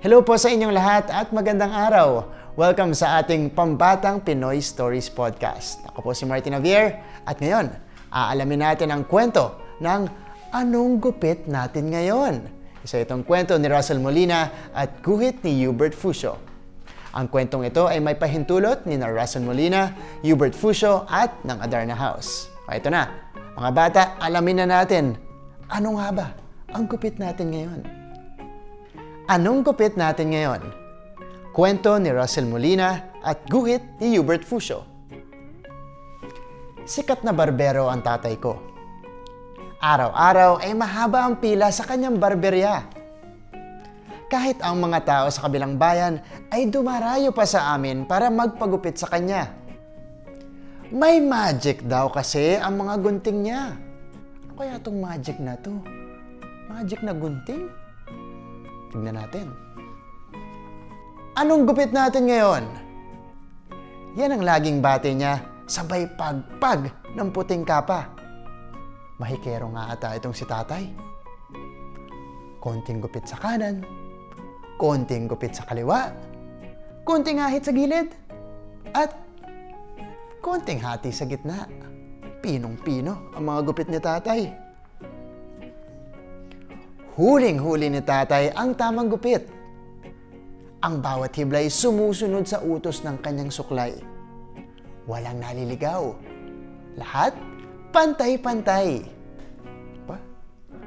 Hello po sa inyong lahat at magandang araw. Welcome sa ating Pambatang Pinoy Stories Podcast. Ako po si Martin Javier at ngayon, aalamin natin ang kwento ng Anong Gupit Natin Ngayon? Isa itong kwento ni Russell Molina at guhit ni Hubert Fusio. Ang kwentong ito ay may pahintulot ni na Russell Molina, Hubert Fusio at ng Adarna House. O ito na, mga bata, alamin na natin, ano nga ba ang gupit natin ngayon? Anong gupit natin ngayon? Kwento ni Russell Molina at guhit ni Hubert Fusio. Sikat na barbero ang tatay ko. Araw-araw ay mahaba ang pila sa kanyang barberya. Kahit ang mga tao sa kabilang bayan ay dumarayo pa sa amin para magpagupit sa kanya. May magic daw kasi ang mga gunting niya. Ano kaya itong magic na to? Magic na gunting? Tingnan natin. Anong gupit natin ngayon? Yan ang laging bate niya, sabay pagpag ng puting kapa. Mahikero nga ata itong si tatay. Konting gupit sa kanan, konting gupit sa kaliwa, konting ahit sa gilid, at konting hati sa gitna. Pinong-pino ang mga gupit ni tatay. Huling-huli ni tatay ang tamang gupit. Ang bawat hiblay sumusunod sa utos ng kanyang suklay. Walang naliligaw. Lahat pantay-pantay. Pa,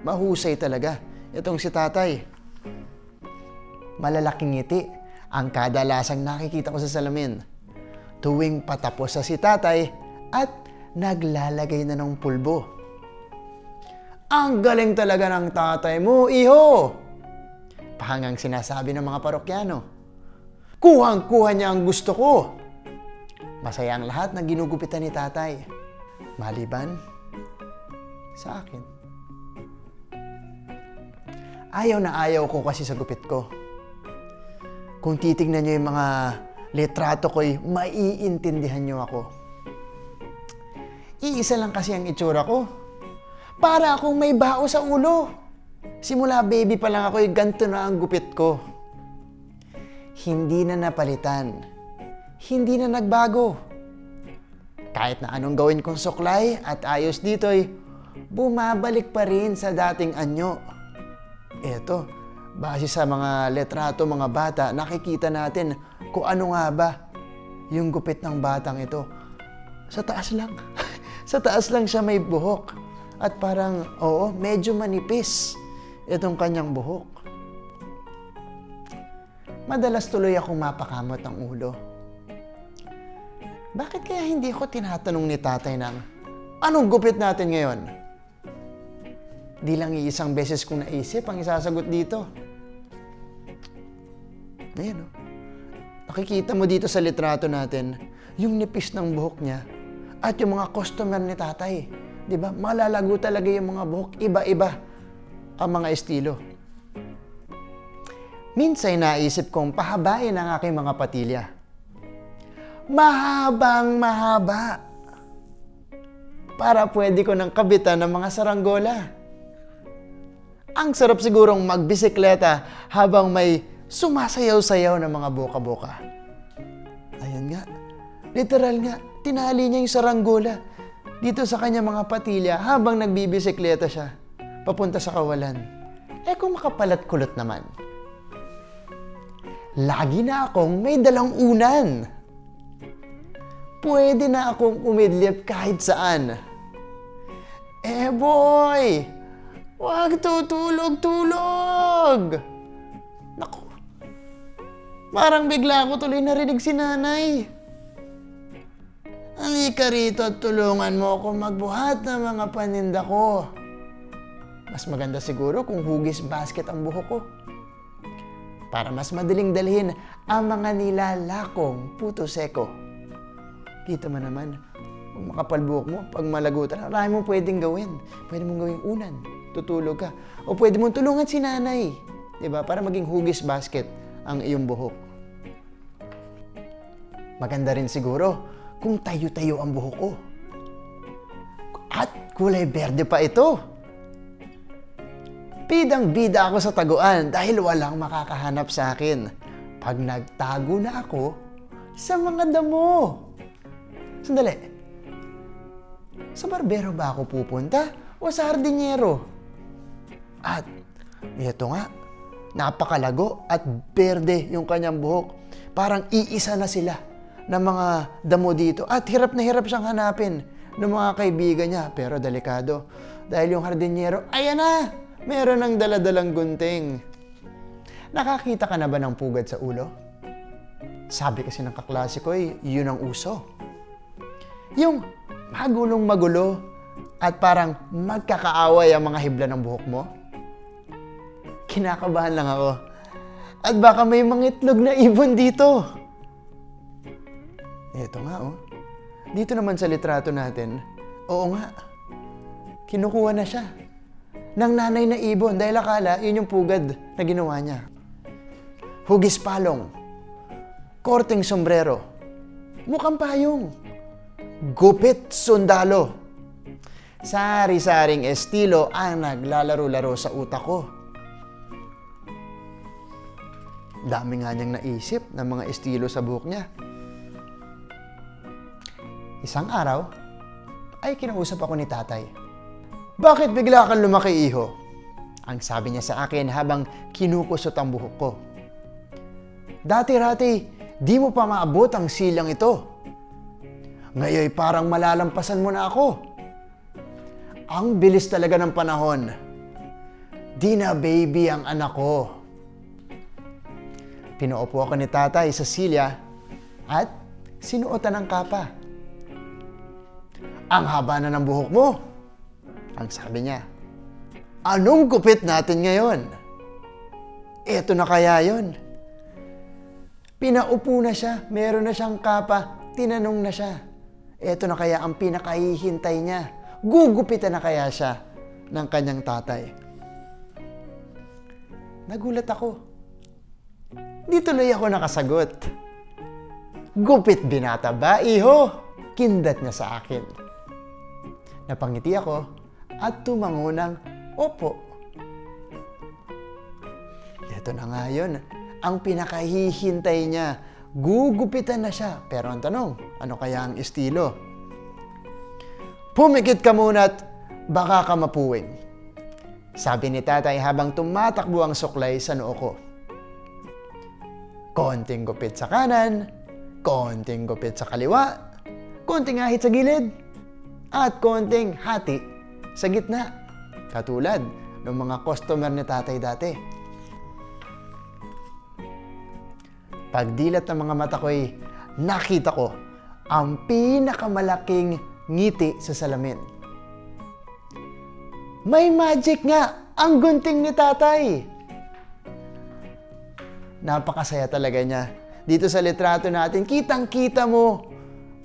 mahusay talaga itong si tatay. Malalaking ngiti ang kadalasang nakikita ko sa salamin. Tuwing patapos sa si tatay at naglalagay na ng pulbo. Ang galing talaga ng tatay mo, iho! Pahangang sinasabi ng mga parokyano. Kuhang-kuha niya ang gusto ko. Masaya ang lahat na ginugupitan ni tatay. Maliban sa akin. Ayaw na ayaw ko kasi sa gupit ko. Kung titignan niyo yung mga litrato ko'y maiintindihan niyo ako. Iisa lang kasi ang itsura ko para akong may bao sa ulo. Simula baby pa lang ako, eh, ganito na ang gupit ko. Hindi na napalitan. Hindi na nagbago. Kahit na anong gawin kong suklay at ayos dito ay bumabalik pa rin sa dating anyo. Eto, base sa mga letrato mga bata, nakikita natin kung ano nga ba yung gupit ng batang ito. Sa taas lang. sa taas lang siya may buhok. At parang, oo, medyo manipis itong kanyang buhok. Madalas tuloy akong mapakamot ng ulo. Bakit kaya hindi ko tinatanong ni tatay ng, anong gupit natin ngayon? Di lang iisang beses kong naisip ang isasagot dito. Ayan o. Oh. Nakikita mo dito sa litrato natin, yung nipis ng buhok niya at yung mga customer ni tatay 'Di ba? Malalago talaga yung mga buhok, iba-iba ang mga estilo. Minsan naisip kong pahabain ang aking mga patilya. Mahabang mahaba. Para pwede ko nang kabitan ng mga saranggola. Ang sarap sigurong magbisikleta habang may sumasayaw-sayaw ng mga boka-boka. Ayan nga. Literal nga, tinali niya yung saranggola dito sa kanya mga patilya habang nagbibisikleta siya papunta sa kawalan. Eh kung makapalat kulot naman, lagi na akong may dalang unan. Pwede na akong umidlip kahit saan. Eh boy, wag tutulog-tulog. Naku, parang bigla ako tuloy narinig si nanay. Halika rito at tulungan mo ako magbuhat ng mga paninda ko. Mas maganda siguro kung hugis basket ang buhok ko. Para mas madaling dalhin ang mga nilalakong puto seko. Kita mo naman, kung makapal buhok mo, pag malagutan, marami mo pwedeng gawin. Pwede mong gawing unan, tutulog ka. O pwede mong tulungan si nanay, di ba? Para maging hugis basket ang iyong buhok. Maganda rin siguro kung tayo-tayo ang buhok ko. At kulay berde pa ito. Bidang-bida ako sa taguan dahil walang makakahanap sa akin. Pag nagtago na ako sa mga damo. Sandali. Sa barbero ba ako pupunta o sa hardinero? At ito nga, napakalago at berde yung kanyang buhok. Parang iisa na sila ng mga damo dito. At hirap na hirap siyang hanapin ng mga kaibigan niya. Pero delikado. Dahil yung hardinero, ayan na! Meron ng daladalang gunting. Nakakita ka na ba ng pugad sa ulo? Sabi kasi ng kaklase ko, eh, yun ang uso. Yung magulong magulo at parang magkakaaway ang mga hibla ng buhok mo. Kinakabahan lang ako. At baka may mga itlog na ibon dito. Eto nga oh. Dito naman sa litrato natin, oo nga, kinukuha na siya ng nanay na ibon dahil akala yun yung pugad na ginawa niya. Hugis palong, korting sombrero, mukhang payong, gupit sundalo. Sari-saring estilo ang naglalaro-laro sa utak ko. Dami nga niyang naisip ng mga estilo sa buhok niya. Isang araw, ay kinausap ako ni tatay. Bakit bigla kang lumaki, iho? Ang sabi niya sa akin habang kinukusot ang buhok ko. Dati-rati, di mo pa maabot ang silang ito. Ngayon parang malalampasan mo na ako. Ang bilis talaga ng panahon. Di na baby ang anak ko. Pinuupo ako ni tatay sa silya at sinuotan ng kapa. Ang haba na ng buhok mo. Ang sabi niya. Anong gupit natin ngayon? Eto na kaya yon. Pinaupo na siya, meron na siyang kapa, tinanong na siya. Eto na kaya ang pinakahihintay niya. Gugupitan na kaya siya ng kanyang tatay. Nagulat ako. Di tuloy ako nakasagot. Gupit binata ba, iho? Kindat niya sa akin. Napangiti ako at tumango ng opo. Ito na nga yun. Ang pinakahihintay niya. Gugupitan na siya. Pero ang tanong, ano kaya ang estilo? Pumikit ka muna at baka ka mapuwing. Sabi ni tatay habang tumatakbo ang suklay sa noo ko. Konting gupit sa kanan, konting gupit sa kaliwa, konting ahit sa gilid, at konting hati sa gitna. Katulad ng mga customer ni tatay dati. Pagdilat ng mga mata ko'y nakita ko ang pinakamalaking ngiti sa salamin. May magic nga ang gunting ni tatay. Napakasaya talaga niya. Dito sa litrato natin, kitang-kita mo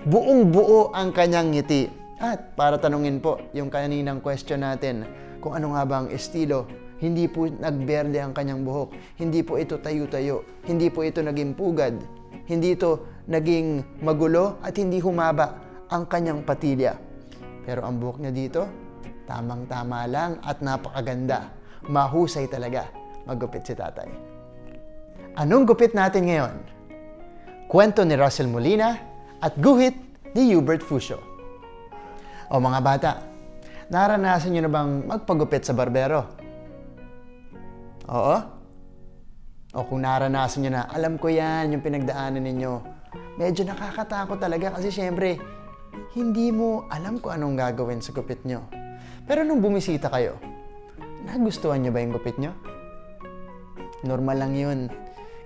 buong buo ang kanyang ngiti. At para tanungin po yung kaninang question natin, kung ano nga ba ang estilo, hindi po nagberde ang kanyang buhok. Hindi po ito tayo-tayo. Hindi po ito naging pugad. Hindi ito naging magulo at hindi humaba ang kanyang patilya. Pero ang buhok niya dito, tamang-tama lang at napakaganda. Mahusay talaga magupit si tatay. Anong gupit natin ngayon? Kwento ni Russell Molina at guhit ni Hubert Fusio. O mga bata, naranasan nyo na bang magpagupit sa barbero? Oo? O kung naranasan nyo na, alam ko yan, yung pinagdaanan ninyo. Medyo nakakatakot talaga kasi syempre, hindi mo alam kung anong gagawin sa gupit nyo. Pero nung bumisita kayo, nagustuhan nyo ba yung gupit nyo? Normal lang yun.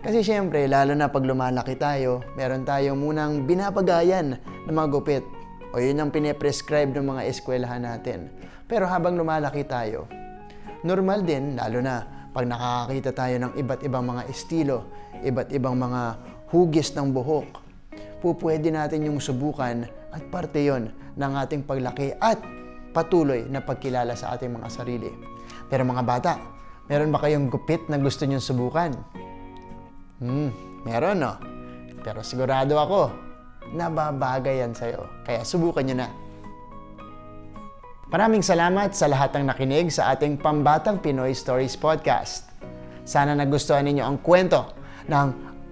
Kasi syempre, lalo na pag lumalaki tayo, meron tayong munang binapagayan ng mga gupit. O yun ang piniprescribe ng mga eskwelahan natin. Pero habang lumalaki tayo, normal din, lalo na pag nakakakita tayo ng iba't ibang mga estilo, iba't ibang mga hugis ng buhok, pupwede natin yung subukan at parte yon ng ating paglaki at patuloy na pagkilala sa ating mga sarili. Pero mga bata, meron ba kayong gupit na gusto nyong subukan? Hmm, meron no? Pero sigurado ako, nababagay yan sa'yo. Kaya subukan nyo na. Maraming salamat sa lahat ng nakinig sa ating Pambatang Pinoy Stories Podcast. Sana nagustuhan ninyo ang kwento ng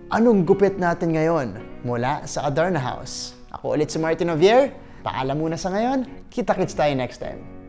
anong gupit natin ngayon mula sa Adarna House. Ako ulit si Martin Ovier. Paalam muna sa ngayon. Kita-kits tayo next time.